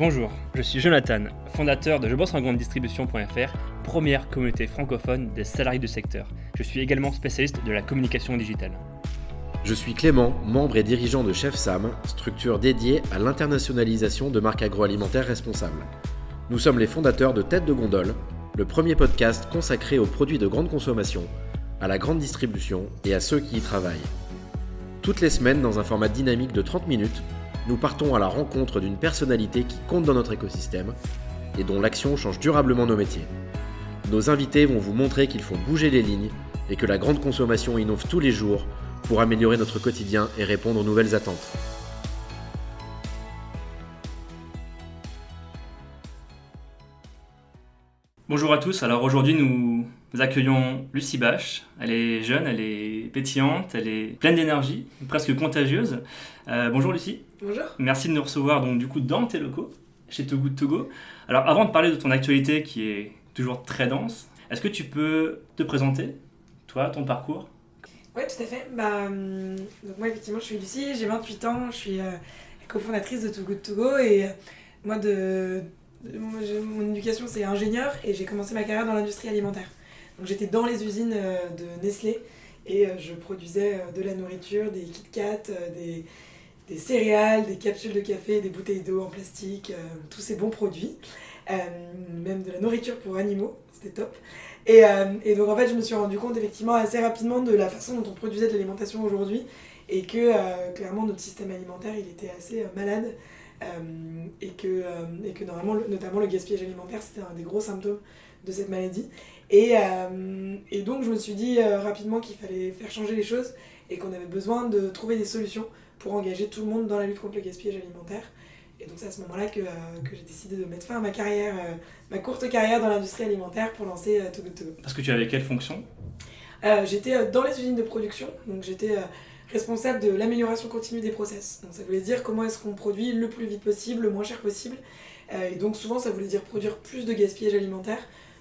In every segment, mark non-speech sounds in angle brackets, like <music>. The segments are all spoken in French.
Bonjour, je suis Jonathan, fondateur de Je en grande distribution.fr, première communauté francophone des salariés du secteur. Je suis également spécialiste de la communication digitale. Je suis Clément, membre et dirigeant de Chef Sam, structure dédiée à l'internationalisation de marques agroalimentaires responsables. Nous sommes les fondateurs de Tête de Gondole, le premier podcast consacré aux produits de grande consommation, à la grande distribution et à ceux qui y travaillent. Toutes les semaines, dans un format dynamique de 30 minutes, nous partons à la rencontre d'une personnalité qui compte dans notre écosystème et dont l'action change durablement nos métiers. Nos invités vont vous montrer qu'il faut bouger les lignes et que la grande consommation innove tous les jours pour améliorer notre quotidien et répondre aux nouvelles attentes. Bonjour à tous, alors aujourd'hui nous accueillons Lucie Bache. Elle est jeune, elle est pétillante, elle est pleine d'énergie, presque contagieuse. Euh, bonjour Lucie. Bonjour. Merci de nous recevoir donc du coup dans tes locaux, chez Togo de Togo. Alors avant de parler de ton actualité qui est toujours très dense, est-ce que tu peux te présenter, toi, ton parcours? Oui, tout à fait. Bah, hum, donc moi effectivement je suis Lucie, j'ai 28 ans, je suis euh, cofondatrice de Togo Togo et euh, moi de, mon éducation c'est ingénieur et j'ai commencé ma carrière dans l'industrie alimentaire. Donc j'étais dans les usines euh, de Nestlé et euh, je produisais euh, de la nourriture, des Kit Kat, des, des céréales, des capsules de café, des bouteilles d'eau en plastique, tous ces bons produits. Même de la nourriture pour animaux, c'était top. Et, et donc en fait je me suis rendu compte effectivement assez rapidement de la façon dont on produisait de l'alimentation aujourd'hui et que clairement notre système alimentaire il était assez malade et, que, et que normalement, le- notamment le gaspillage alimentaire c'était un des gros symptômes de cette maladie. Et, euh, et donc je me suis dit euh, rapidement qu'il fallait faire changer les choses et qu'on avait besoin de trouver des solutions pour engager tout le monde dans la lutte contre le gaspillage alimentaire. Et donc c'est à ce moment-là que, euh, que j'ai décidé de mettre fin à ma carrière, ma courte carrière dans l'industrie alimentaire pour lancer Togo Togo. Parce que tu avais quelle fonction? J'étais dans les usines de production, donc j'étais responsable de l'amélioration continue des process. Donc ça voulait dire comment est-ce qu'on produit le plus vite possible, le moins cher possible. Et donc souvent ça voulait dire produire plus de gaspillage alimentaire,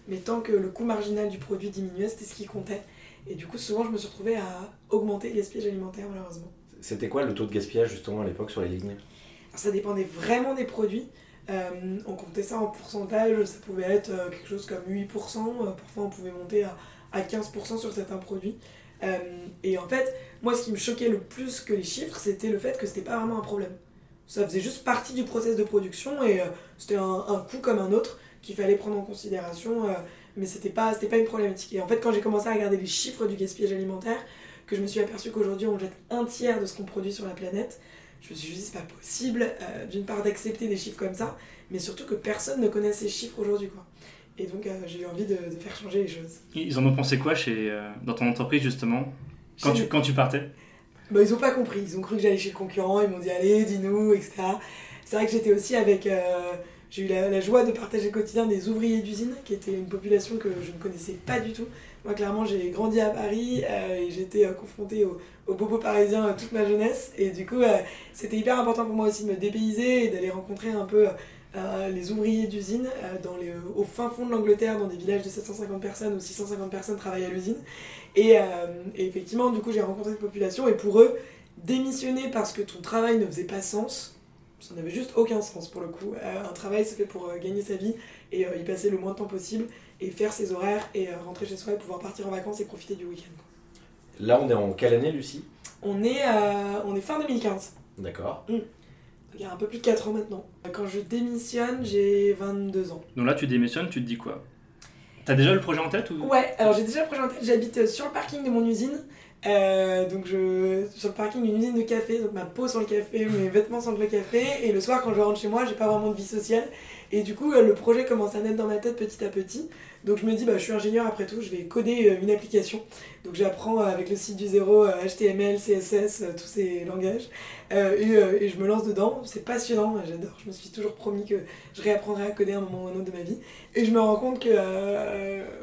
mais tant que le coût marginal du produit diminuait, c'était ce qui comptait. Et du coup souvent je me suis retrouvée à augmenter le gaspillage alimentaire malheureusement. C'était quoi le taux de gaspillage justement à l'époque sur les lignes? Alors, ça dépendait vraiment des produits. Euh, on comptait ça en pourcentage, ça pouvait être euh, quelque chose comme 8%, euh, parfois on pouvait monter à, à 15% sur certains produits. Euh, et en fait, moi ce qui me choquait le plus que les chiffres, c'était le fait que c'était pas vraiment un problème. Ça faisait juste partie du process de production et c'était un, un coût comme un autre qu'il fallait prendre en considération, euh, mais c'était pas, c'était pas une problématique. Et en fait, quand j'ai commencé à regarder les chiffres du gaspillage alimentaire, que je me suis aperçu qu'aujourd'hui on jette un tiers de ce qu'on produit sur la planète, je me suis dit c'est pas possible euh, d'une part d'accepter des chiffres comme ça mais surtout que personne ne connaît ces chiffres aujourd'hui quoi. Et donc euh, j'ai eu envie de, de faire changer les choses. Ils en ont pensé quoi chez, dans ton entreprise justement quand tu, quand tu partais? Bah, ils ont pas compris. Ils ont cru que j'allais chez le concurrent ils m'ont dit allez dis-nous etc c'est vrai que j'étais aussi avec euh, j'ai eu la, joie de partager le quotidien des ouvriers d'usine qui était une population que je ne connaissais pas du tout. Moi clairement j'ai grandi à Paris euh, et j'étais euh, confrontée aux, aux bobos parisiens euh, toute ma jeunesse. Et du coup c'était hyper important pour moi aussi de me dépayser et d'aller rencontrer un peu les ouvriers d'usine au fin fond de l'Angleterre, dans des villages de 750 personnes où 650 personnes travaillent à l'usine. Et effectivement, du coup, j'ai rencontré cette population. Et pour eux, démissionner parce que ton travail ne faisait pas sens, ça n'avait juste aucun sens pour le coup. Euh, un travail, c'est fait pour euh, gagner sa vie et euh, y passer le moins de temps possible et faire ses horaires et euh, rentrer chez soi et pouvoir partir en vacances et profiter du week-end. Là on est en quelle année Lucie? On est, euh, on est fin 2015. D'accord. Il y a un peu plus de 4 ans maintenant. Quand je démissionne, j'ai 22 ans. Donc là tu démissionnes, tu te dis quoi? T'as déjà le projet en tête ou? Ouais, alors j'ai déjà le projet en tête, j'habite sur le parking de mon usine. Euh, donc je sur le parking d'une usine de café, donc ma peau sans le café, <laughs> mes vêtements sans le café, et le soir quand je rentre chez moi, j'ai pas vraiment de vie sociale. Et du coup, euh, le projet commence à naître dans ma tête petit à petit. Donc je me dis, bah, je suis ingénieur après tout, je vais coder euh, une application. Donc j'apprends avec le site du zéro HTML, CSS, tous ces langages. Et, et je me lance dedans. C'est passionnant, j'adore. Je me suis toujours promis que je réapprendrais à coder à un moment ou un autre de ma vie. Et je me rends compte que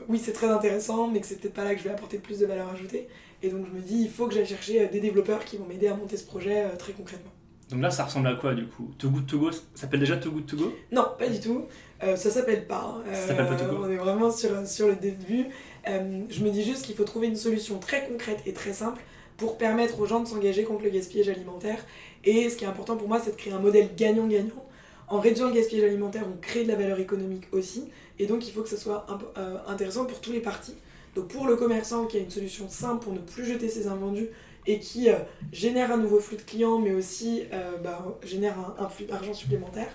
oui, c'est très intéressant, mais que c'est peut-être pas là que je vais apporter plus de valeur ajoutée. Et donc je me dis, il faut que j'aille chercher euh, des développeurs qui vont m'aider à monter ce projet euh, très concrètement. Donc là ça ressemble à quoi du coup? Too Good To Go, ça s'appelle déjà Too Good To Go Non, pas du tout. Euh, ça s'appelle pas. hein. Ça s'appelle pas Togo On est vraiment sur, sur le début. Euh, je me dis juste qu'il faut trouver une solution très concrète et très simple pour permettre aux gens de s'engager contre le gaspillage alimentaire. Et ce qui est important pour moi, c'est de créer un modèle gagnant-gagnant en réduisant le gaspillage alimentaire, on crée de la valeur économique aussi. Et donc, il faut que ce soit euh, intéressant pour tous les parties. Donc, pour le commerçant qui a une solution simple pour ne plus jeter ses invendus et qui euh, génère un nouveau flux de clients, mais aussi euh, bah, génère un, flux d'argent supplémentaire.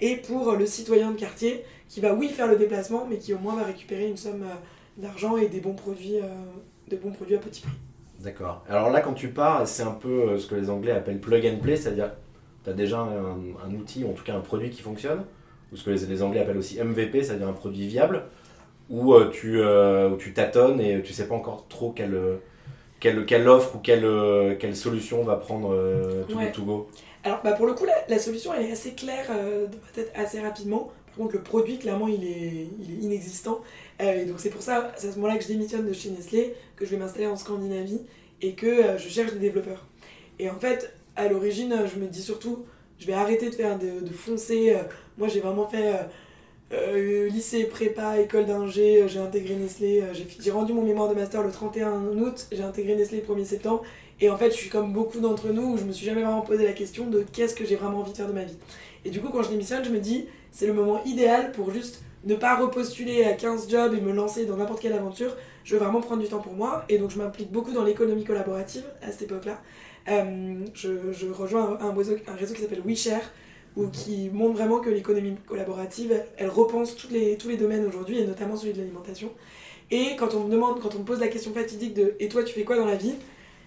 Et pour le citoyen de quartier qui va, oui, faire le déplacement, mais qui au moins va récupérer une somme d'argent et des bons produits, de bons produits à petit prix. D'accord. Alors là, quand tu pars, c'est un peu ce que les Anglais appellent plug and play, c'est-à-dire tu as déjà un, outil, ou en tout cas un produit qui fonctionne, ou ce que les, Anglais appellent aussi MVP, c'est-à-dire un produit viable, où, euh, tu, euh, où tu tâtonnes et tu sais pas encore trop quelle, quelle, quelle offre ou quelle, quelle solution va prendre euh, to, go, Alors bah pour le coup, la, la, solution elle est assez claire tête assez rapidement. Par contre, le produit, clairement, il est, il est inexistant. et donc c'est pour ça, c'est à ce moment-là que je démissionne de chez Nestlé, que je vais m'installer en Scandinavie et que je cherche des développeurs. Et en fait, à l'origine, je me dis surtout, je vais arrêter de faire de, foncer. Euh, moi, j'ai vraiment fait euh, euh, lycée, prépa, école d'ingé, j'ai intégré Nestlé. j'ai rendu mon mémoire de master le 31 août, j'ai intégré Nestlé le 1er septembre. Et en fait, je suis comme beaucoup d'entre nous où je me suis jamais vraiment posé la question de qu'est-ce que j'ai vraiment envie de faire de ma vie. Et du coup, quand je démissionne, je me dis, c'est le moment idéal pour juste ne pas repostuler à 15 jobs et me lancer dans n'importe quelle aventure. Je veux vraiment prendre du temps pour moi. Et donc, je m'implique beaucoup dans l'économie collaborative à cette époque-là. Euh, je, rejoins un réseau qui s'appelle WeShare, ou qui montre vraiment que l'économie collaborative, elle, repense tous les, tous les domaines aujourd'hui, et notamment celui de l'alimentation. Et quand on me demande, quand on me pose la question fatidique de Et toi, tu fais quoi dans la vie?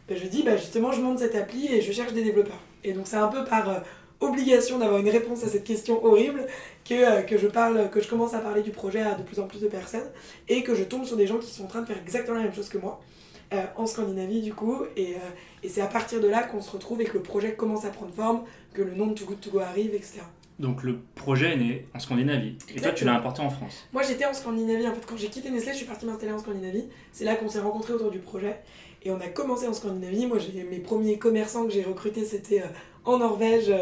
Ben, Je dis bah, justement, je monte cette appli et je cherche des développeurs. Et donc, c'est un peu par euh, obligation d'avoir une réponse à cette question horrible que, euh, que je parle, que je commence à parler du projet à de plus en plus de personnes et que je tombe sur des gens qui sont en train de faire exactement la même chose que moi. Euh, en Scandinavie du coup. Et, euh, et c'est à partir de là qu'on se retrouve et que le projet commence à prendre forme, que le nom de Too Good To Go arrive, etc. Donc le projet est né en Scandinavie. Et toi, tu l'as importé en France. Moi, j'étais en Scandinavie. En fait, quand j'ai quitté Nestlé, je suis partie m'installer en Scandinavie. C'est là qu'on s'est rencontrés autour du projet. Et on a commencé en Scandinavie. Moi, j'ai mes premiers commerçants que j'ai recrutés, c'était euh, en Norvège,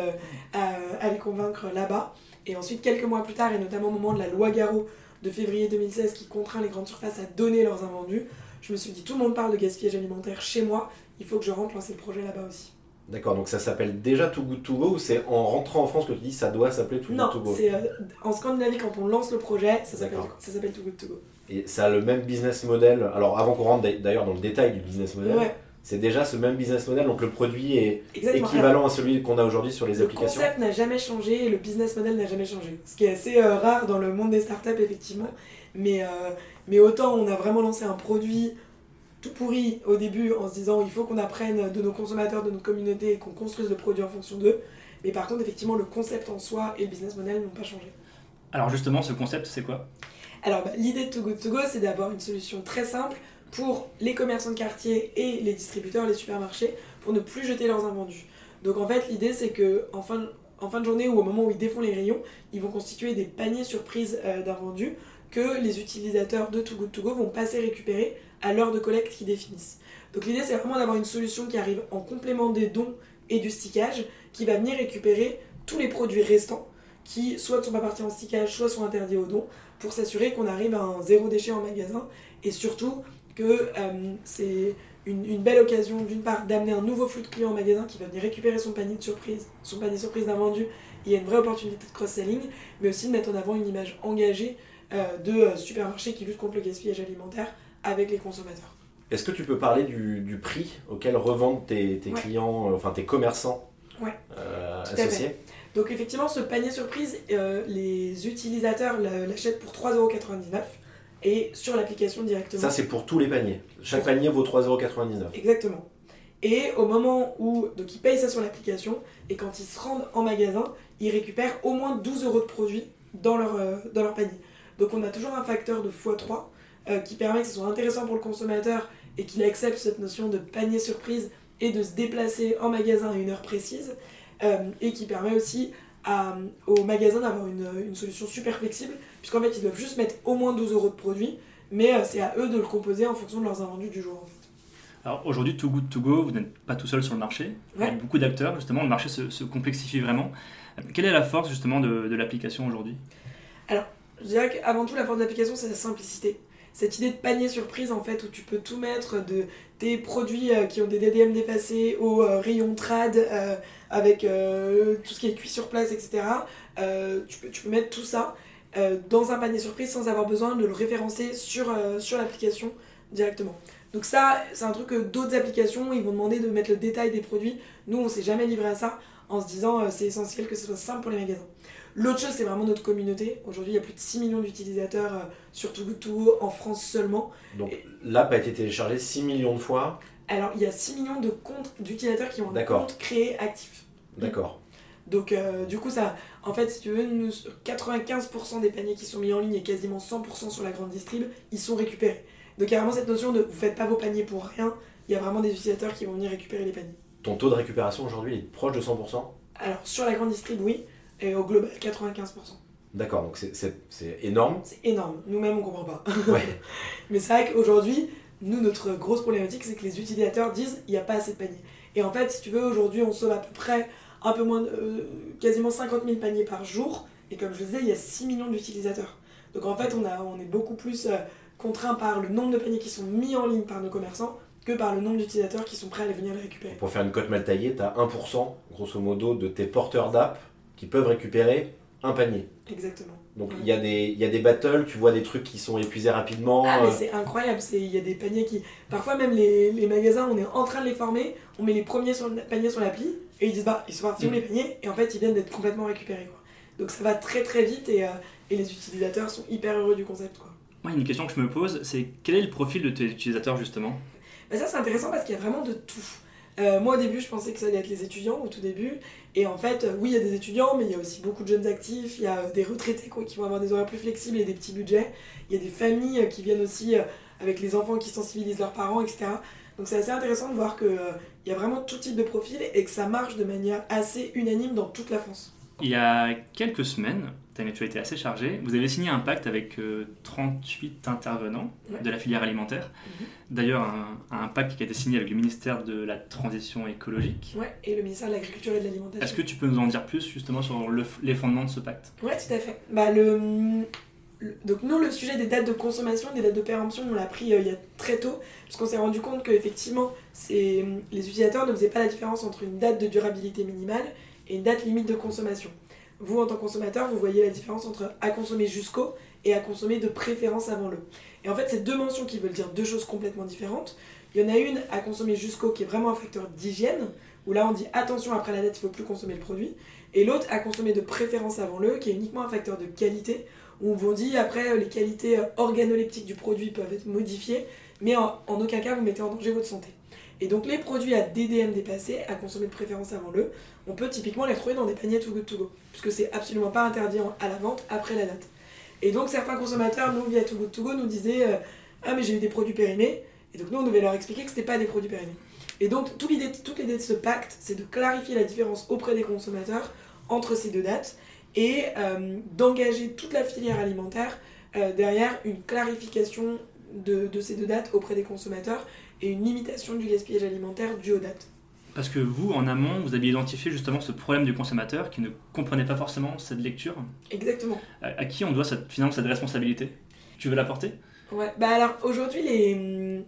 à, les convaincre là-bas. Et ensuite, quelques mois plus tard, et notamment au moment de la loi Garot de février 2016 qui contraint les grandes surfaces à donner leurs invendus, je me suis dit, tout le monde parle de gaspillage alimentaire chez moi, il faut que je rentre lancer le projet là-bas aussi. D'accord, donc ça s'appelle déjà Too Good To Go ou c'est en rentrant en France que tu dis ça doit s'appeler Too Good To Go Non, c'est euh, en Scandinavie quand on lance le projet, ça s'appelle Too Good To Go. Et ça a le même business model. Alors avant qu'on rentre d'ailleurs dans le détail du business model, c'est déjà ce même business model, donc le produit est équivalent à celui qu'on a aujourd'hui sur les applications. Le concept n'a jamais changé et le business model n'a jamais changé. Ce qui est assez euh, rare dans le monde des startups effectivement. Mais, euh, mais autant on a vraiment lancé un produit tout pourri au début en se disant il faut qu'on apprenne de nos consommateurs, de notre communauté et qu'on construise le produit en fonction d'eux. Mais par contre, effectivement, le concept en soi et le business model n'ont pas changé. Alors justement, ce concept, c'est quoi? Alors bah, l'idée de Too Good To Go, c'est d'avoir une solution très simple pour les commerçants de quartier et les distributeurs, les supermarchés, pour ne plus jeter leurs invendus. Donc en fait, l'idée, c'est que en fin, de, en fin de journée ou au moment où ils défont les rayons, ils vont constituer des paniers surprises euh, d'invendus que les utilisateurs de Too Good To Go vont passer récupérer à l'heure de collecte qu'ils définissent. Donc l'idée c'est vraiment d'avoir une solution qui arrive en complément des dons et du stickage, qui va venir récupérer tous les produits restants qui soit ne sont pas partis en stickage, soit sont interdits aux dons, pour s'assurer qu'on arrive à un zéro déchet en magasin et surtout que euh, c'est une, belle occasion d'une part d'amener un nouveau flux de clients en magasin qui va venir récupérer son panier de surprise, son panier surprise d'un vendu. Il y a une vraie opportunité de cross-selling, mais aussi de mettre en avant une image engagée de euh, supermarchés qui luttent contre le gaspillage alimentaire avec les consommateurs. Est-ce que tu peux parler du, prix auquel revendent tes, clients, euh, enfin tes commerçants associés? Donc effectivement, ce panier surprise, les utilisateurs l'achètent pour 3,99€ et sur l'application directement. Ça, c'est pour tous les paniers. Chaque panier vaut 3,99€. Exactement. Et au moment où donc ils payent ça sur l'application, et quand ils se rendent en magasin, ils récupèrent au moins 12 euros de produits dans leur, dans leur panier. Donc on a toujours un facteur de x3 euh, qui permet que ce soit intéressant pour le consommateur et qu'il accepte cette notion de panier surprise et de se déplacer en magasin à une heure précise euh, et qui permet aussi à, au magasin d'avoir une, une, solution super flexible puisqu'en fait ils doivent juste mettre au moins 12 euros de produit mais euh, c'est à eux de le composer en fonction de leurs invendus du jour. Alors aujourd'hui, Too Good To Go, vous n'êtes pas tout seul sur le marché. Il y a beaucoup d'acteurs, justement, le marché se, se, complexifie vraiment. Quelle est la force justement de, de l'application aujourd'hui? Alors, je dirais qu'avant tout, la force d'application, c'est la simplicité. cette idée de panier surprise en fait où tu peux tout mettre de tes produits euh, qui ont des DDM dépassés au euh, rayon trad euh, avec tout ce qui est cuit sur place etc tu, peux, tu peux mettre tout ça dans un panier surprise sans avoir besoin de le référencer sur, sur l'application directement. Donc ça c'est un truc que d'autres applications ils vont demander de mettre le détail des produits. Nous on s'est jamais livré à ça en se disant c'est essentiel que ce soit simple pour les magasins L'autre chose, c'est vraiment notre communauté. Aujourd'hui, il y a plus de 6 millions d'utilisateurs euh, sur Togo en France seulement. Donc l'app a été téléchargée 6 millions de fois Alors, il y a 6 millions de comptes d'utilisateurs qui ont un compte créé actif. D'accord. Donc, euh, du coup, ça, en fait, si tu veux, 95% des paniers qui sont mis en ligne et quasiment 100% sur la grande distrib, ils sont récupérés. Donc, il y a vraiment cette notion de vous faites pas vos paniers pour rien. Il y a vraiment des utilisateurs qui vont venir récupérer les paniers. Ton taux de récupération aujourd'hui est proche de 100% Alors, sur la grande distrib, oui et au global 95%. D'accord, donc c'est énorme. C'est énorme, nous-mêmes on comprend pas. <laughs> Ouais. Mais c'est vrai qu'aujourd'hui, nous, notre grosse problématique, c'est que les utilisateurs disent il n'y a pas assez de paniers. Et en fait, si tu veux, aujourd'hui, on sauve à peu près un peu moins de, euh, quasiment 50 000 paniers par jour. Et comme je le disais, il y a 6 millions d'utilisateurs. Donc en fait, on, a, on est beaucoup plus euh, contraint par le nombre de paniers qui sont mis en ligne par nos commerçants que par le nombre d'utilisateurs qui sont prêts à les venir les récupérer. Pour faire une cote mal taillée, tu as 1% grosso modo de tes porteurs d'app qui peuvent récupérer un panier. Exactement. Donc il y, a des, y a des battles, tu vois des trucs qui sont épuisés rapidement. Ah mais euh. c'est incroyable, il y a des paniers qui... Parfois même les, les, magasins, on est en train de les former, on met les premiers sur le, paniers sur l'appli, et ils disent bah ils sont partis où mm. les paniers, et en fait ils viennent d'être complètement récupérés. Quoi. Donc ça va très très vite et, euh, et, les utilisateurs sont hyper heureux du concept. Quoi. Moi une question que je me pose, c'est quel est le profil de tes utilisateurs justement? Bah Ça c'est intéressant parce qu'il y a vraiment de tout. Euh, moi au début je pensais que ça allait être les étudiants au tout début et en fait euh, oui il y a des étudiants mais il y a aussi beaucoup de jeunes actifs, il y a euh, des retraités qui vont avoir des horaires plus flexibles et des petits budgets, il y a des familles qui viennent aussi avec les enfants qui sensibilisent leurs parents etc. Donc c'est assez intéressant de voir qu'il y a vraiment tout type de profil et que ça marche de manière assez unanime dans toute la France. Il y a quelques semaines, tu as une actualité assez chargée, vous avez signé un pacte avec 38 euh, intervenants de la filière alimentaire. Mhm. D'ailleurs, un, pacte qui a été signé avec le ministère de la Transition écologique. Ouais, et le ministère de l'Agriculture et de l'Alimentation. Est-ce que tu peux nous en dire plus justement sur les fondements de ce pacte? Ouais, tout à fait. Bah, le, donc nous, le sujet des dates de consommation, des dates de péremption, on l'a pris euh, il y a très tôt, parce qu'on s'est rendu compte qu'effectivement, les utilisateurs ne faisaient pas la différence entre une date de durabilité minimale et une date limite de consommation. Vous, en tant que consommateur, vous voyez la différence entre à consommer jusqu'au et à consommer de préférence avant le. Et en fait, c'est deux mentions qui veulent dire deux choses complètement différentes. Il y en a une à consommer jusqu'au qui est vraiment un facteur d'hygiène, où là on dit attention après la date, il ne faut plus consommer le produit. Et l'autre à consommer de préférence avant le, qui est uniquement un facteur de qualité, où on dit après les qualités organoleptiques du produit peuvent être modifiées, mais en aucun cas vous mettez en danger votre santé. Et donc les produits à DDM dépassés, à consommer de préférence avant le, on peut typiquement les retrouver dans des paniers Too Good To Go, puisque c'est absolument pas interdit à la vente après la date. Et donc certains consommateurs, nous, via Too Good To Go, nous disaient euh, Ah mais j'ai eu des produits périmés », et donc nous on devait leur expliquer que ce n'était pas des produits périmés. Et donc toute l'idée, toute l'idée de ce pacte, c'est de clarifier la différence auprès des consommateurs entre ces deux dates, et euh, d'engager toute la filière alimentaire euh, derrière une clarification de, de ces deux dates auprès des consommateurs et une limitation du gaspillage alimentaire dû aux dates. Parce que vous, en amont, vous avez identifié justement ce problème du consommateur qui ne comprenait pas forcément cette lecture. Exactement. À, qui on doit cette, finalement cette responsabilité? Tu veux l'apporter? Ouais, bah alors aujourd'hui, les,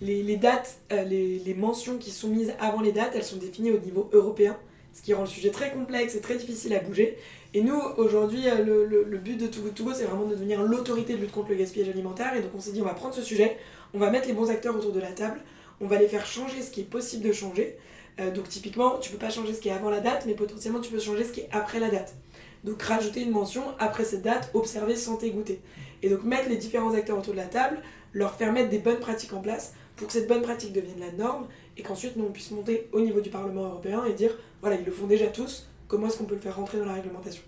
les, les, dates, euh, les, les, mentions qui sont mises avant les dates, elles sont définies au niveau européen, ce qui rend le sujet très complexe et très difficile à bouger. Et nous, aujourd'hui, euh, le, le, but de Too c'est vraiment de devenir l'autorité de lutte contre le gaspillage alimentaire. Et donc on s'est dit, on va prendre ce sujet, on va mettre les bons acteurs autour de la table, on va les faire changer ce qui est possible de changer. Euh, donc typiquement, tu peux pas changer ce qui est avant la date, mais potentiellement tu peux changer ce qui est après la date. Donc rajouter une mention après cette date, observer, santé, goûter. Et donc mettre les différents acteurs autour de la table, leur faire mettre des bonnes pratiques en place pour que cette bonne pratique devienne la norme et qu'ensuite nous on puisse monter au niveau du Parlement européen et dire voilà, ils le font déjà tous, comment est-ce qu'on peut le faire rentrer dans la réglementation?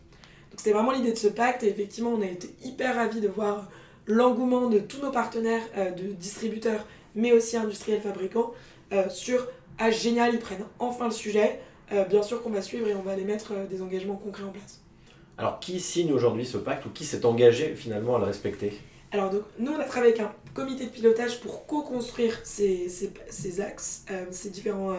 Donc c'était vraiment l'idée de ce pacte et effectivement on a été hyper ravis de voir l'engouement de tous nos partenaires euh, de distributeurs, mais aussi industriels fabricants, euh, sur Ah, génial, ils prennent enfin le sujet. Euh, bien sûr qu'on va suivre et on va aller mettre des engagements concrets en place. Alors, qui signe aujourd'hui ce pacte ou qui s'est engagé finalement à le respecter? Alors donc, nous, on a travaillé avec un comité de pilotage pour co-construire ces, ces, axes, ces, différents,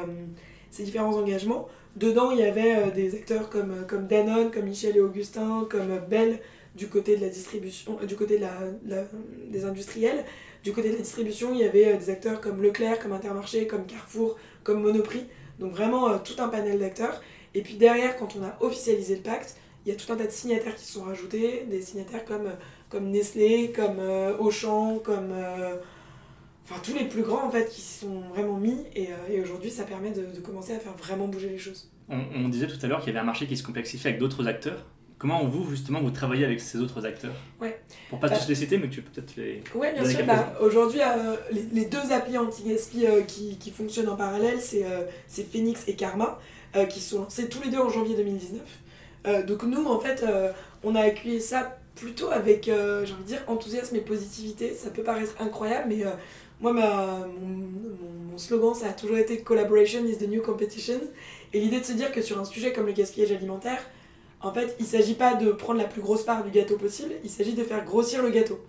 ces différents engagements. Dedans, il y avait des acteurs comme, comme Danone, comme Michel et Augustin, comme Bell, du côté de la distribution, du côté des industriels. Du côté de la distribution, il y avait des acteurs comme Leclerc, comme Intermarché, comme Carrefour, comme Monoprix. Donc vraiment tout un panel d'acteurs. Et puis derrière, quand on a officialisé le pacte, il y a tout un tas de signataires qui se sont rajoutés, des signataires comme, comme Nestlé, comme Auchan, comme enfin tous les plus grands en fait qui sont vraiment mis et, et aujourd'hui ça permet de, de, commencer à faire vraiment bouger les choses. On, on disait tout à l'heure qu'il y avait un marché qui se complexifiait avec d'autres acteurs. Comment vous justement vous travaillez avec ces autres acteurs? Ouais. Pour pas bah, tous les citer mais tu peux peut-être les. Ouais bien sûr. Bah, aujourd'hui euh, les, les, deux applis anti-gaspi euh, qui, qui, fonctionnent en parallèle c'est euh, Phoenix et Karma euh, qui sont lancés tous les deux en janvier 2019. Euh, donc nous en fait on a accueilli ça plutôt avec j'ai envie de dire enthousiasme et positivité. Ça peut paraître incroyable mais moi, ma, mon, slogan, ça a toujours été Collaboration is the new competition. Et l'idée de se dire que sur un sujet comme le gaspillage alimentaire, en fait, il ne s'agit pas de prendre la plus grosse part du gâteau possible, il s'agit de faire grossir le gâteau.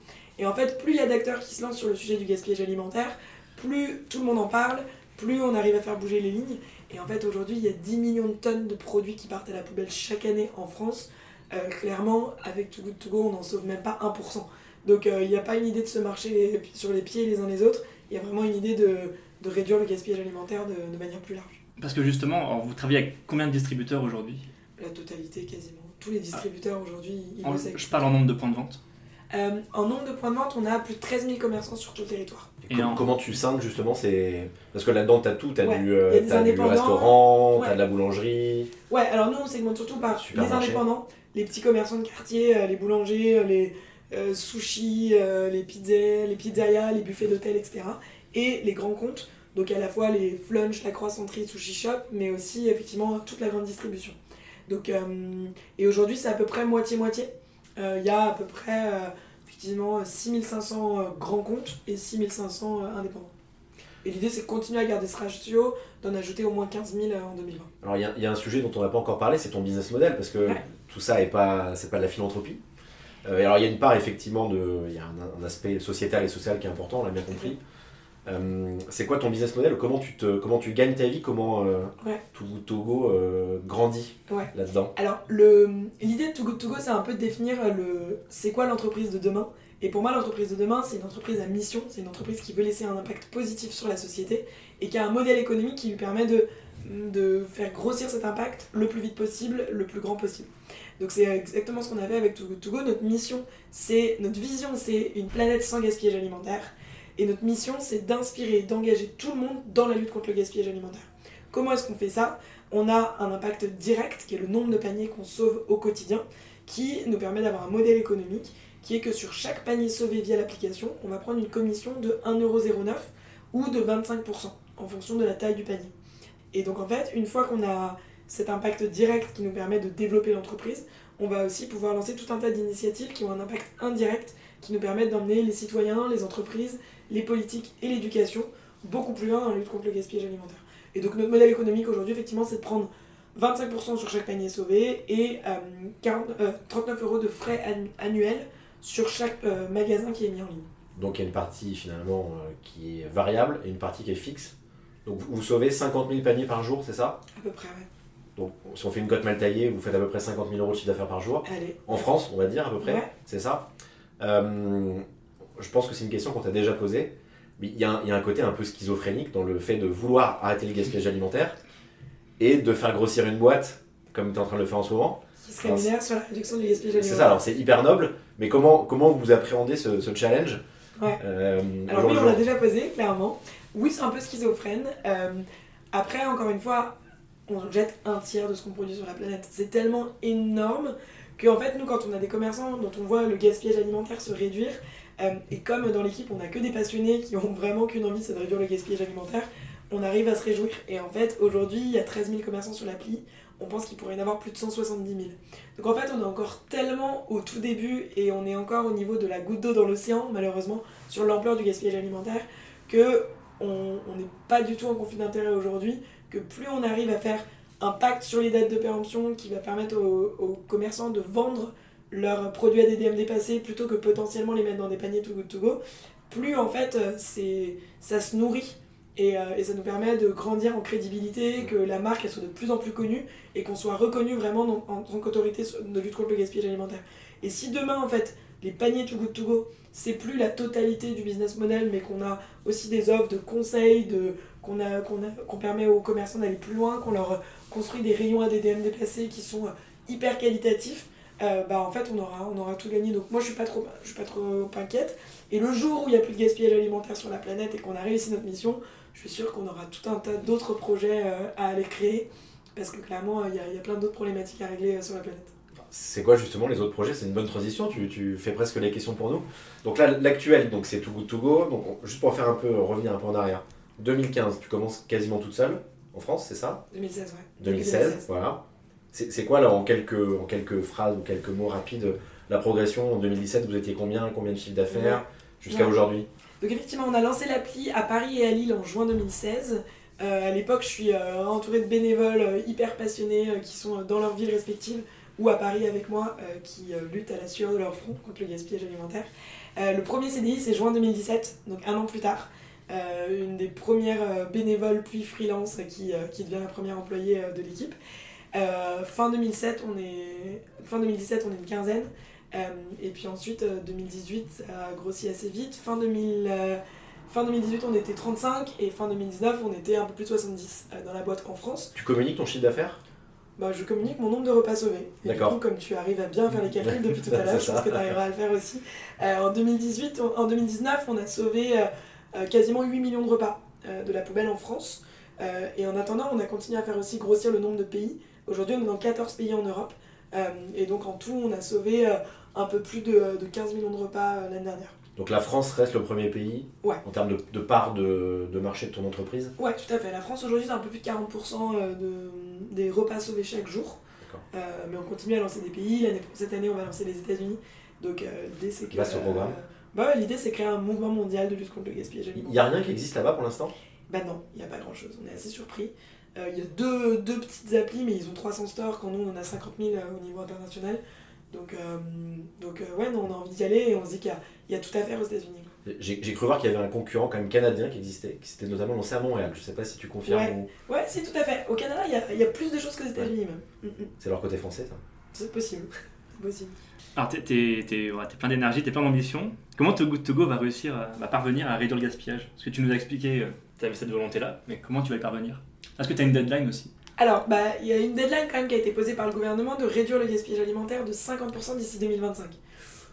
Et en fait, plus il y a d'acteurs qui se lancent sur le sujet du gaspillage alimentaire, plus tout le monde en parle, plus on arrive à faire bouger les lignes. Et en fait, aujourd'hui, il y a 10 millions de tonnes de produits qui partent à la poubelle chaque année en France. Euh, clairement, avec Too Good To Go, on n'en sauve même pas 1%. Donc euh, il n'y a pas une idée de se marcher sur les pieds les uns les autres, il y a vraiment une idée de, de réduire le gaspillage alimentaire de, de, manière plus large. Parce que justement, vous travaillez avec combien de distributeurs aujourd'hui? La totalité quasiment. Tous les distributeurs ah. aujourd'hui, ils en, Je parle en nombre de points de vente euh, En nombre de points de vente, on a plus de 13 000 commerçants sur tout le territoire. Et en... Comment tu scindes justement c'est Parce que là-dedans, tu as tout, tu as, du, euh, as du restaurant, ouais. tu as de la boulangerie. Ouais, alors nous, on segmente surtout par les indépendants, les petits commerçants de quartier, euh, les boulangers, les euh, sushi, euh, les, pizzas, les pizzerias, les buffets d'hôtel, etc. Et les grands comptes, donc à la fois les Flunch, la Croissanterie, Sushi Shop, mais aussi effectivement toute la grande distribution. Donc, euh, et aujourd'hui, c'est à peu près moitié-moitié. Il y a à peu près effectivement 6500 grands comptes et 6500 indépendants. Et l'idée, c'est de continuer à garder ce ratio, d'en ajouter au moins 15 000 en 2020. Alors, il y, y, a un sujet dont on n'a pas encore parlé, c'est ton business model, parce que ouais. tout ça n'est pas, pas de la philanthropie. Euh, alors il y a une part effectivement de, il y a un, un, aspect sociétal et social qui est important, on l'a bien compris. Euh, c'est quoi ton business model? Comment tu te, comment tu gagnes ta vie? Comment euh, ouais. Euh, grandit ouais. là-dedans? Alors le, l'idée de Togo Togo, c'est un peu de définir le, c'est quoi l'entreprise de demain? Et pour moi, l'entreprise de demain, c'est une entreprise à mission, c'est une entreprise qui veut laisser un impact positif sur la société et qui a un modèle économique qui lui permet de, de faire grossir cet impact le plus vite possible, le plus grand possible. Donc c'est exactement ce qu'on avait avec Good To Go. Notre mission, c'est notre vision, c'est une planète sans gaspillage alimentaire. Et notre mission, c'est d'inspirer, d'engager tout le monde dans la lutte contre le gaspillage alimentaire. Comment est-ce qu'on fait ça? On a un impact direct, qui est le nombre de paniers qu'on sauve au quotidien, qui nous permet d'avoir un modèle économique, qui est que sur chaque panier sauvé via l'application, on va prendre une commission de 1,09€ ou de 25% en fonction de la taille du panier. Et donc en fait, une fois qu'on a cet impact direct qui nous permet de développer l'entreprise, on va aussi pouvoir lancer tout un tas d'initiatives qui ont un impact indirect, qui nous permettent d'emmener les citoyens, les entreprises, les politiques et l'éducation beaucoup plus loin dans la lutte contre le gaspillage alimentaire. Et donc notre modèle économique aujourd'hui, effectivement, c'est de prendre 25% sur chaque panier sauvé et euh, 40, euh, 39 euros de frais annuels sur chaque euh, magasin qui est mis en ligne. Donc il y a une partie finalement euh, qui est variable et une partie qui est fixe. Donc vous sauvez 50 000 paniers par jour, c'est ça? À peu près, oui. Donc, si on fait une cote mal taillée, vous faites à peu près 50 000 euros de chiffre d'affaires par jour. Allez. En France, on va dire à peu près. Ouais. C'est ça? Euh, je pense que c'est une question qu'on t'a déjà posée. Mais il y, y, a un côté un peu schizophrénique dans le fait de vouloir arrêter le gaspillage alimentaire et de faire grossir une boîte, comme tu es en train de le faire en ce moment. Qui se rémunère sur la réduction du gaspillage alimentaire. C'est ça, alors c'est hyper noble, mais comment, comment vous appréhendez ce, ce challenge? Ouais. Euh, alors oui, on l'a déjà posé, clairement. Oui, c'est un peu schizophrène. Euh, après, encore une fois, on jette un tiers de ce qu'on produit sur la planète. C'est tellement énorme que en fait nous quand on a des commerçants dont on voit le gaspillage alimentaire se réduire euh, et comme dans l'équipe on n'a que des passionnés qui ont vraiment qu'une envie c'est de réduire le gaspillage alimentaire on arrive à se réjouir et en fait aujourd'hui il y a 13 000 commerçants sur l'appli on pense qu'il pourrait y en avoir plus de 170 000 donc en fait on est encore tellement au tout début et on est encore au niveau de la goutte d'eau dans l'océan malheureusement sur l'ampleur du gaspillage alimentaire que on n'est pas du tout en conflit d'intérêt aujourd'hui que plus on arrive à faire un pacte sur les dates de péremption qui va permettre aux, commerçants de vendre leurs produits à des DM dépassés plutôt que potentiellement les mettre dans des paniers Too Good To Go, plus en fait c'est, ça se nourrit et, euh, et, ça nous permet de grandir en crédibilité, que la marque elle soit de plus en plus connue et qu'on soit reconnu vraiment en, tant qu'autorité de lutte contre le gaspillage alimentaire. Et si demain, en fait, les paniers Too Good To Go, c'est plus la totalité du business model, mais qu'on a aussi des offres de conseils, de, qu'on, permet aux commerçants d'aller plus loin, qu'on leur construit des rayons ADDM déplacés qui sont hyper qualitatifs, euh, bah en fait on aura, on aura tout gagné. Donc moi je suis pas trop, suis pas trop inquiète. Et le jour où il n'y a plus de gaspillage alimentaire sur la planète et qu'on a réussi notre mission, je suis sûre qu'on aura tout un tas d'autres projets euh, à aller créer. Parce que clairement, il y, a, y a plein d'autres problématiques à régler euh, sur la planète. C'est quoi justement les autres projets? C'est une bonne transition, tu, tu, fais presque les questions pour nous. Donc là, l'actuel, donc c'est Too Good To Go. Donc juste pour faire un peu, revenir un peu en arrière. 2015, tu commences quasiment toute seule en France, c'est ça? 2016, ouais. 2016, 2016. voilà. C'est quoi là en quelques, en quelques phrases ou quelques mots rapides la progression? En 2017, vous étiez combien? Combien de chiffre d'affaires? Jusqu'à aujourd'hui? Donc effectivement, on a lancé l'appli à Paris et à Lille en juin 2016. Euh, à l'époque, je suis euh, entourée de bénévoles euh, hyper passionnés qui sont dans leurs villes respectives ou à Paris avec moi qui luttent à la sueur de leur front contre le gaspillage alimentaire. le premier CDI, c'est juin 2017, donc un an plus tard. une des premières bénévoles puis freelance qui, qui devient la première employée de l'équipe. Euh, fin 2007, on est fin 2017, on est une quinzaine. Euh, et puis ensuite, 2018, euh, ça a grossi assez vite. Fin, 2000, fin 2018, on était 35 et fin 2019, on était un peu plus de 70 dans la boîte en France. Tu communiques ton chiffre d'affaires? Bah, je communique mon nombre de repas sauvés. Et du coup, comme tu arrives à bien faire les calculs <laughs> depuis tout à l'heure, je pense que tu arriveras à le faire aussi. en 2018, en 2019, on a sauvé quasiment 8 millions de repas de la poubelle en France. et en attendant, on a continué à faire aussi grossir le nombre de pays. Aujourd'hui, on est dans 14 pays en Europe. Euh, et donc, en tout, on a sauvé euh, un peu plus de, 15 millions de repas euh, l'année dernière. Donc la France reste le premier pays ouais. en termes de, part de, marché de ton entreprise Ouais, tout à fait. La France aujourd'hui, c'est un peu plus de 40% de, des repas sauvés chaque jour. mais on continue à lancer des pays. Cette année, on va lancer les États-Unis. Donc l'idée, c'est que. programme bah, L'idée, c'est créer un mouvement mondial de lutte contre le gaspillage alimentaire. Il n'y a rien qui existe là-bas pour l'instant? Bah non, il n'y a pas grand-chose. On est assez surpris. Euh, il y a deux, deux, petites applis, mais ils ont 300 stores quand nous on a 50 000 euh, au niveau international. Donc, euh, donc ouais, non, on a envie d'y aller et on se dit qu'il y, y, a tout à faire aux États-Unis. J'ai cru voir qu'il y avait un concurrent quand même canadien qui existait, qui s'était notamment lancé à Montréal. Je sais pas si tu confirmes ouais. ou. Ouais, c'est tout à fait. Au Canada, il y a, il y a plus de choses qu'aux États-Unis même. Mm, mm. C'est leur côté français, ça C'est possible. possible. Alors, t'es es, ouais, plein d'énergie, t'es plein d'ambition. Comment Togo, Togo va réussir à va parvenir à réduire le gaspillage? Parce que tu nous as expliqué, tu avais cette volonté-là, mais comment tu vas y parvenir? Est-ce que tu as une deadline aussi? Alors, bah, il y a une deadline quand même qui a été posée par le gouvernement de réduire le gaspillage alimentaire de 50% d'ici 2025.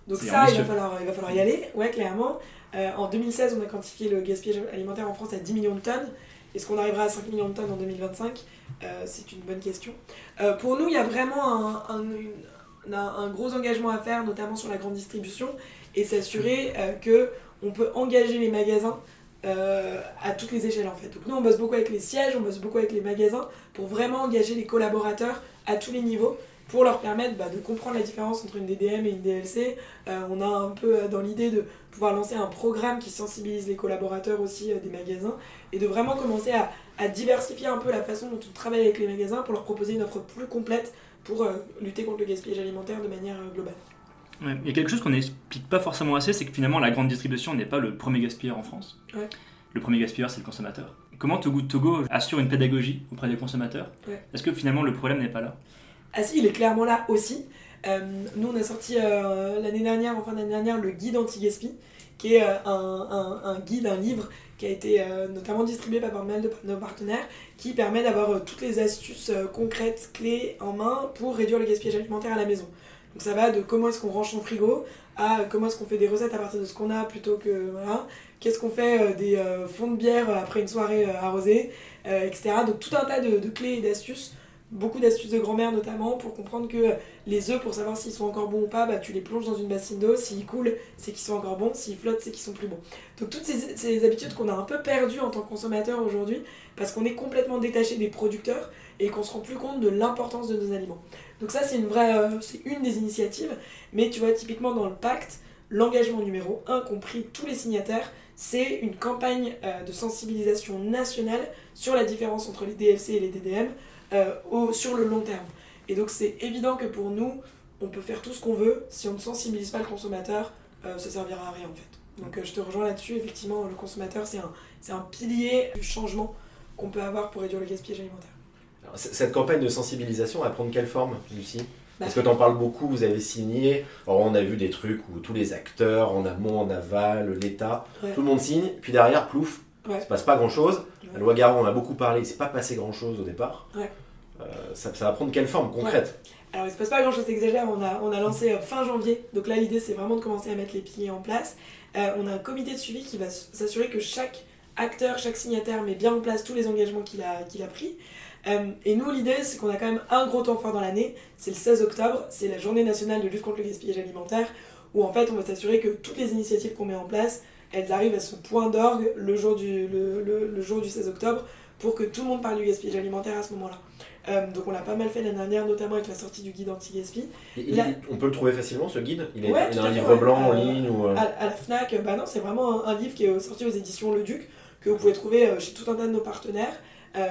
Donc ça, il va, falloir, il va falloir y aller, ouais, clairement. Euh, en 2016, on a quantifié le gaspillage alimentaire en France à 10 millions de tonnes. Est-ce qu'on arrivera à 5 millions de tonnes en 2025 euh, C'est une bonne question. Euh, pour nous, il y a vraiment un, un, un, gros engagement à faire, notamment sur la grande distribution, et s'assurer que on peut engager les magasins euh, à toutes les échelles en fait. Donc nous on bosse beaucoup avec les sièges, on bosse beaucoup avec les magasins pour vraiment engager les collaborateurs à tous les niveaux pour leur permettre bah, de comprendre la différence entre une DDM et une DLC. Euh, on a un peu euh, dans l'idée de pouvoir lancer un programme qui sensibilise les collaborateurs aussi des magasins et de vraiment commencer à, à, diversifier un peu la façon dont on travaille avec les magasins pour leur proposer une offre plus complète pour lutter contre le gaspillage alimentaire de manière globale. Il y a quelque chose qu'on n'explique pas forcément assez, c'est que finalement la grande distribution n'est pas le premier gaspilleur en France. Le premier gaspilleur, c'est le consommateur. Comment Togo Togo assure une pédagogie auprès des consommateurs Est-ce que finalement le problème n'est pas là Ah si, il est clairement là aussi. Euh, nous, on a sorti euh, l'année dernière, en fin d'année dernière, le guide anti-gaspi, qui est euh, un, un, guide, un livre qui a été notamment distribué par pas mal de nos partenaires, qui permet d'avoir toutes les astuces concrètes, clés en main pour réduire le gaspillage alimentaire à la maison. Donc ça va de comment est-ce qu'on range son frigo à comment est-ce qu'on fait des recettes à partir de ce qu'on a plutôt que voilà. Qu'est-ce qu'on fait euh, des euh, fonds de bière après une soirée euh, arrosée, etc. Donc tout un tas de, clés et d'astuces beaucoup d'astuces de grand-mère notamment pour comprendre que les œufs, pour savoir s'ils sont encore bons ou pas, bah, tu les plonges dans une bassine d'eau, s'ils coulent, c'est qu'ils sont encore bons, s'ils flottent, c'est qu'ils sont plus bons. Donc toutes ces, ces habitudes qu'on a un peu perdues en tant que consommateur aujourd'hui, parce qu'on est complètement détaché des producteurs et qu'on se rend plus compte de l'importance de nos aliments. Donc ça c'est une vraie, euh, c'est une des initiatives, mais tu vois typiquement dans le pacte, l'engagement numéro 1, compris tous les signataires, c'est une campagne euh, de sensibilisation nationale sur la différence entre les DLC et les DDM euh, sur le long terme. Et donc c'est évident que pour nous, on peut faire tout ce qu'on veut, si on ne sensibilise pas le consommateur, ça servira à rien en fait. Donc je te rejoins là-dessus, effectivement, le consommateur, c'est un, c'est un pilier du changement qu'on peut avoir pour réduire le gaspillage alimentaire. Cette campagne de sensibilisation, elle prend quelle forme, Lucie? Parce que tu en parles beaucoup, vous avez signé. Alors, on a vu des trucs où tous les acteurs, en amont, en aval, l'État, Ouais. tout le monde signe, puis derrière, plouf, Ouais. il se passe pas grand chose. Ouais. La loi Garon, on a beaucoup parlé, il s'est pas passé grand chose au départ. Euh, ça, ça va prendre quelle forme concrète? Alors il se passe pas grand chose d'exagère, on a, on a lancé euh, fin janvier, donc là l'idée c'est vraiment de commencer à mettre les piliers en place. Euh, on a un comité de suivi qui va s'assurer que chaque acteur, chaque signataire met bien en place tous les engagements qu'il a, qu'il a pris. Euh, et nous l'idée c'est qu'on a quand même un gros temps fort dans l'année, c'est le 16 octobre, c'est la journée nationale de lutte contre le gaspillage alimentaire, où en fait on va s'assurer que toutes les initiatives qu'on met en place, elles arrivent à ce point d'orgue le, jour du- le, le- le jour du 16 octobre pour que tout le monde parle du gaspillage alimentaire à ce moment-là. Euh, donc on l'a pas mal fait l'année dernière, notamment avec la sortie du guide anti-gaspi. Là- On peut le trouver facilement ce guide? Il est, Ouais, il a un fait, livre ouais. blanc en ligne ou. euh, À, à la FNAC, bah non, c'est vraiment un, un livre qui est sorti aux éditions Le Duc, que vous pouvez trouver chez tout un tas de nos partenaires,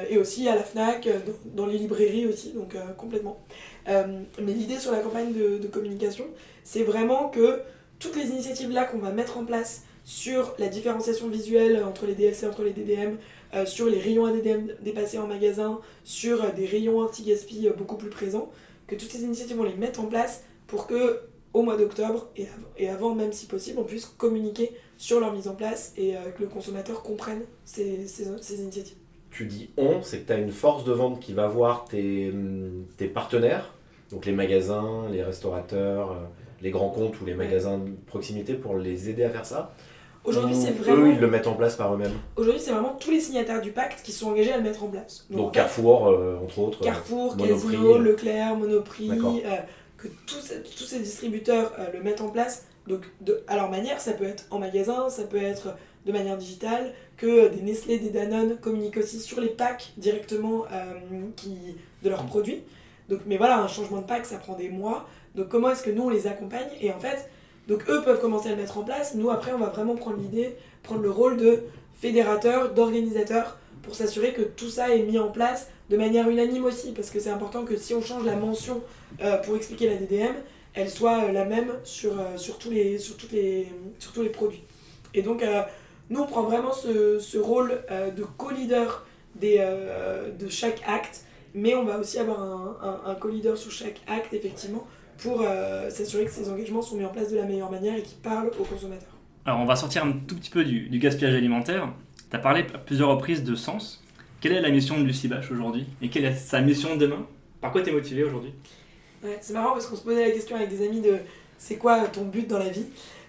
et aussi à la FNAC, euh, dans, les librairies aussi, donc euh, complètement. Euh, mais l'idée sur la campagne de, communication, c'est vraiment que toutes les initiatives là qu'on va mettre en place sur la différenciation visuelle entre les DLC, entre les DDM, euh, sur les rayons ADDM dépassés en magasin, sur euh, des rayons anti-gaspi euh, beaucoup plus présents, que toutes ces initiatives, on les mettre en place pour que au mois d'octobre et, et avant même si possible, on puisse communiquer sur leur mise en place et euh, que le consommateur comprenne ces, ces initiatives. Tu dis on, c'est que tu as une force de vente qui va voir tes, tes partenaires, donc les magasins, les restaurateurs, euh, les grands comptes ou les magasins de proximité pour les aider à faire ça. Aujourd'hui, Ou c'est vraiment, Eux, ils le mettent en place par eux-mêmes. aujourd'hui, c'est vraiment tous les signataires du pacte qui sont engagés à le mettre en place. Donc, Carrefour, euh, entre autres. Carrefour, Monoprix, Casino, euh. Leclerc, Monoprix, euh, que tous, ces- tous ces distributeurs euh, le mettent en place. Donc, de, à leur manière, ça peut être en magasin, ça peut être de manière digitale, que des Nestlé, des Danone communiquent aussi sur les packs directement euh, qui, de leurs produits. Donc, mais voilà, un changement de pack, ça prend des mois. Donc, comment est-ce que nous, on les accompagne? Et en fait, donc eux peuvent commencer à le mettre en place. Nous, après, on va vraiment prendre l'idée, prendre le rôle de fédérateur, d'organisateur, pour s'assurer que tout ça est mis en place de manière unanime aussi, parce que c'est important que si on change la mention euh, pour expliquer la DDM, elle soit euh, la même sur, euh, sur, tous les, sur, toutes les, sur tous les produits. Et donc, nous, on prend vraiment ce, ce rôle euh, de co-leader des, euh, de chaque acte, mais on va aussi avoir un, un, un co-leader sur chaque acte, effectivement, pour euh, s'assurer que ces engagements sont mis en place de la meilleure manière et qui parlent aux consommateurs. Alors, on va sortir un tout petit peu du, du gaspillage alimentaire. Tu as parlé à plusieurs reprises de sens. Quelle est la mission de Lucie Bache aujourd'hui? Et quelle est sa mission demain? Par quoi tu es motivé aujourd'hui? Ouais, c'est marrant parce qu'on se posait la question avec des amis de c'est quoi ton but dans la vie?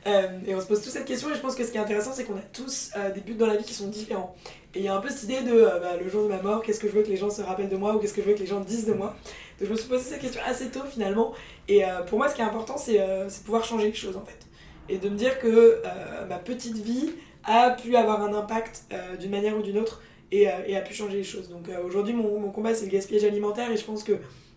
Euh, Et on se pose tous cette question et je pense que ce qui est intéressant c'est qu'on a tous euh, des buts dans la vie qui sont différents. Et il y a un peu cette idée de euh, bah, le jour de ma mort, qu'est-ce que je veux que les gens se rappellent de moi ou qu'est-ce que je veux que les gens disent de moi. Donc je me suis posé cette question assez tôt finalement. Et pour moi ce qui est important c'est de pouvoir changer les choses en fait. Et de me dire que ma petite vie a pu avoir un impact d'une manière ou d'une autre et, a pu changer les choses. Donc aujourd'hui mon combat c'est le gaspillage alimentaire et je pense que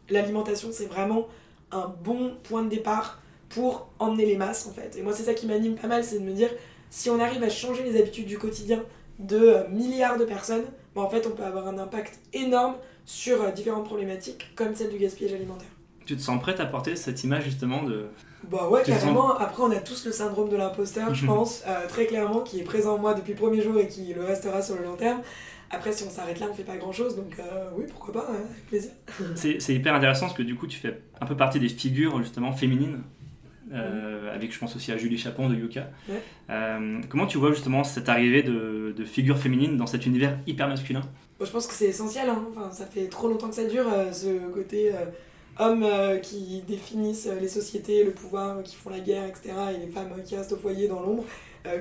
l'alimentation c'est vraiment un bon point de départ pour emmener les masses en fait. Et moi c'est ça qui m'anime pas mal, c'est de me dire si on arrive à changer les habitudes du quotidien de euh, milliards de personnes, bah, en fait on peut avoir un impact énorme sur euh, différentes problématiques comme celle du gaspillage alimentaire. Tu te sens prête à porter cette image justement de. Bah ouais, Tu carrément. Après, on a tous le syndrome de l'imposteur, je Mhm. pense, euh, très clairement, qui est présent en moi depuis le premier jour et qui le restera sur le long terme. Après, si on s'arrête là, on fait pas grand chose, donc euh, oui, pourquoi pas, hein, avec plaisir. C'est hyper intéressant parce que du coup, tu fais un peu partie des figures justement féminines. Euh, avec je pense aussi à Julie Chapon de Yuka. Ouais. Euh, comment tu vois justement cette arrivée de, de figures féminines dans cet univers hyper masculin? Bon, je pense que c'est essentiel, hein. enfin, ça fait trop longtemps que ça dure, euh, ce côté hommes qui définissent les sociétés, le pouvoir, qui font la guerre, etc., et les femmes qui restent au foyer dans l'ombre,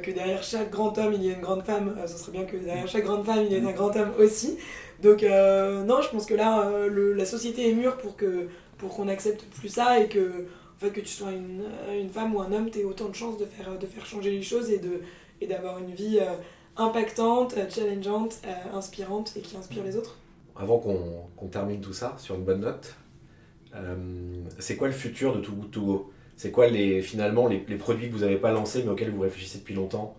que derrière chaque grand homme, il y a une grande femme, ce serait bien que derrière chaque grande femme, il y ait un grand homme aussi. Donc non, je pense que là, le- la société est mûre pour que pour qu'on accepte plus ça et que, fait, que tu sois une, euh, une femme ou un homme, tu aies autant de chances de faire, de faire changer les choses et de et d'avoir une vie euh, impactante, euh, challengeante, euh, inspirante et qui inspire les autres. Avant qu'on qu'on termine tout ça sur une bonne note, euh, c'est quoi le futur de Too Good To Go? C'est quoi les, finalement les, les produits que vous n'avez pas lancés mais auxquels vous réfléchissez depuis longtemps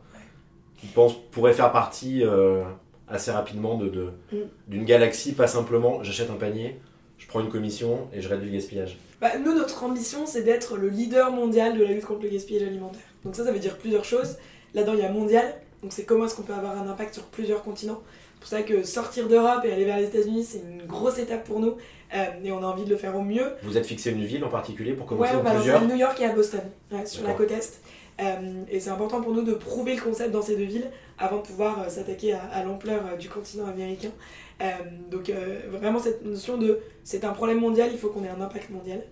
Qui pensent pourraient faire partie euh, assez rapidement de- de- Mm. d'une galaxie, pas simplement j'achète un panier, je prends une commission et je réduis le gaspillage? Bah, nous, notre ambition, c'est d'être le leader mondial de la lutte contre le gaspillage alimentaire. Donc ça, ça veut dire plusieurs choses. Là-dedans, il y a mondial. Donc c'est comment est-ce qu'on peut avoir un impact sur plusieurs continents. pour ça que sortir d'Europe et aller vers les États-Unis, c'est une grosse étape pour nous. Euh, et on a envie de le faire au mieux. Vous êtes fixé une ville en particulier pour Ouais, commencer on ou va lancer plusieurs à New York et à Boston, ouais, sur la côte Est. Euh, et c'est important pour nous de prouver le concept dans ces deux villes avant de pouvoir euh, s'attaquer à, à l'ampleur euh, du continent américain. Euh, donc euh, vraiment cette notion de c'est un problème mondial, il faut qu'on ait un impact mondial.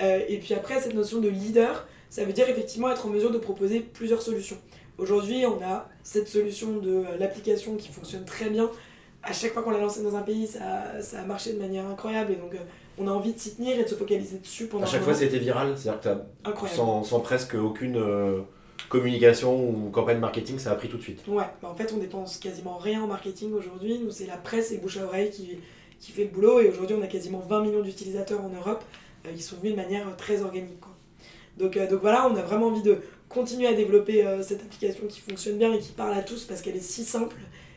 Euh, et puis après cette notion de leader, ça veut dire effectivement être en mesure de proposer plusieurs solutions. Aujourd'hui on a cette solution de l'application qui fonctionne très bien. À chaque fois qu'on l'a lancée dans un pays, ça, ça a marché de manière incroyable et donc on a envie de s'y tenir et de se focaliser dessus pendant À chaque fois, c'était viral, c'est-à-dire que incroyable. sans, sans presque aucune euh, communication ou campagne marketing, ça a pris tout de suite. Ouais, bah en fait on dépense quasiment rien en marketing aujourd'hui. Nous c'est la presse et bouche à oreille qui, qui fait le boulot et aujourd'hui on a quasiment 20 millions d'utilisateurs en Europe. Euh, ils sont venus de manière euh, très organique. Donc, euh, donc voilà, on a vraiment envie de continuer à développer euh, cette application qui fonctionne bien et qui parle à tous parce qu'elle est si simple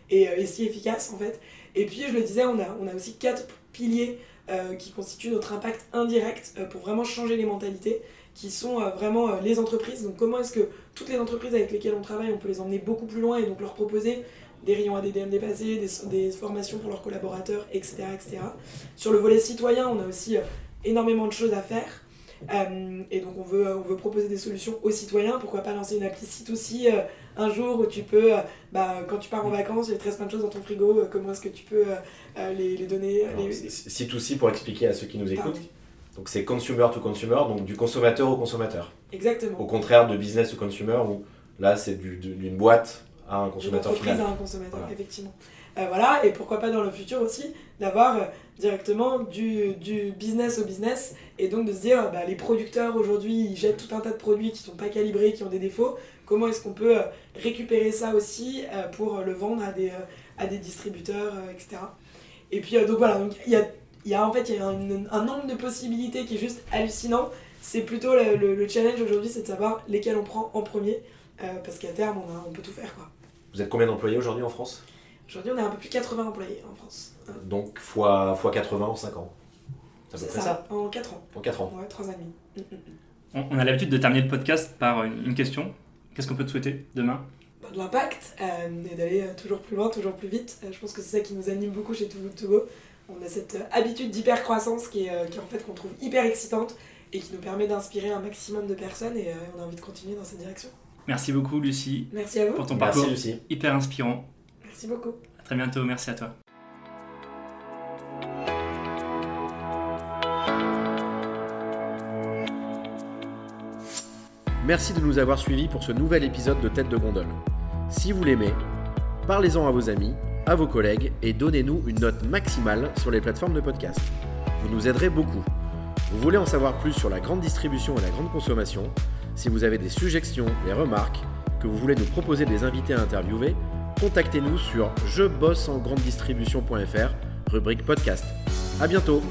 et, et si efficace en fait. Et puis je le disais, on a, on a aussi quatre piliers qui constituent notre impact indirect pour vraiment changer les mentalités qui sont euh, vraiment euh, les entreprises. Donc comment est-ce que toutes les entreprises avec lesquelles on travaille, on peut les emmener beaucoup plus loin et donc leur proposer des rayons ADDM dépassés, des, des formations pour leurs collaborateurs, etc., etc. Sur le volet citoyen, on a aussi euh, énormément de choses à faire. Euh, et donc on veut, on veut proposer des solutions aux citoyens. Pourquoi pas lancer une appli site aussi euh, un jour où tu peux, euh, bah, quand tu pars en vacances, il te reste plein de choses dans ton frigo, comment est-ce que tu peux les, les donner les- c- C2C pour expliquer à ceux qui nous écoutent. Donc c'est consumer to consumer, donc du consommateur au consommateur. Exactement. Au contraire de business to consumer où là c'est du- du- d'une boîte à un consommateur entreprise final. à un consommateur, Voilà. effectivement. Euh, voilà, et pourquoi pas dans le futur aussi, d'avoir euh, directement du, du business au business, et donc de se dire, bah, les producteurs aujourd'hui, ils jettent tout un tas de produits qui sont pas calibrés, qui ont des défauts, comment est-ce qu'on peut euh, récupérer ça aussi euh, pour euh, le vendre à des, euh, à des distributeurs, euh, etc. Et puis, euh, donc voilà, donc il y a, il y a en fait il y a un, un nombre de possibilités qui est juste hallucinant. C'est plutôt le, le- le challenge aujourd'hui, c'est de savoir lesquels on prend en premier, euh, parce qu'à terme, on, a- on peut tout faire, quoi. Vous êtes combien d'employés aujourd'hui en France? Aujourd'hui, on a un peu plus de 80 employés en France. Donc fois, fois 80 en 5 ans. C'est près ça, En 4 ans. En 4 ans. Ouais, 3 ans et demi. Mm, mm, mm. On, on a l'habitude de terminer le podcast par une, une question. Qu'est-ce qu'on peut te souhaiter demain? Bah, De l'impact euh, et d'aller euh, toujours plus loin, toujours plus vite. Euh, je pense que c'est ça qui nous anime beaucoup chez Too Good To Go. On a cette euh, habitude d'hyper-croissance qui, est, euh, qui est en fait qu'on trouve hyper excitante et qui nous permet d'inspirer un maximum de personnes et euh, on a envie de continuer dans cette direction. Merci beaucoup, Lucie, Merci à vous. pour ton Merci parcours Lucie. hyper inspirant. Merci beaucoup. À très bientôt, merci à toi. Merci de nous avoir suivis pour ce nouvel épisode de Tête de Gondole. Si vous l'aimez, parlez-en à vos amis, à vos collègues et donnez-nous une note maximale sur les plateformes de podcast. Vous nous aiderez beaucoup. Vous voulez en savoir plus sur la grande distribution et la grande consommation? Si vous avez des suggestions, des remarques, que vous voulez nous proposer des invités à interviewer, contactez-nous sur je bosse en grande distribution.fr, rubrique podcast. À bientôt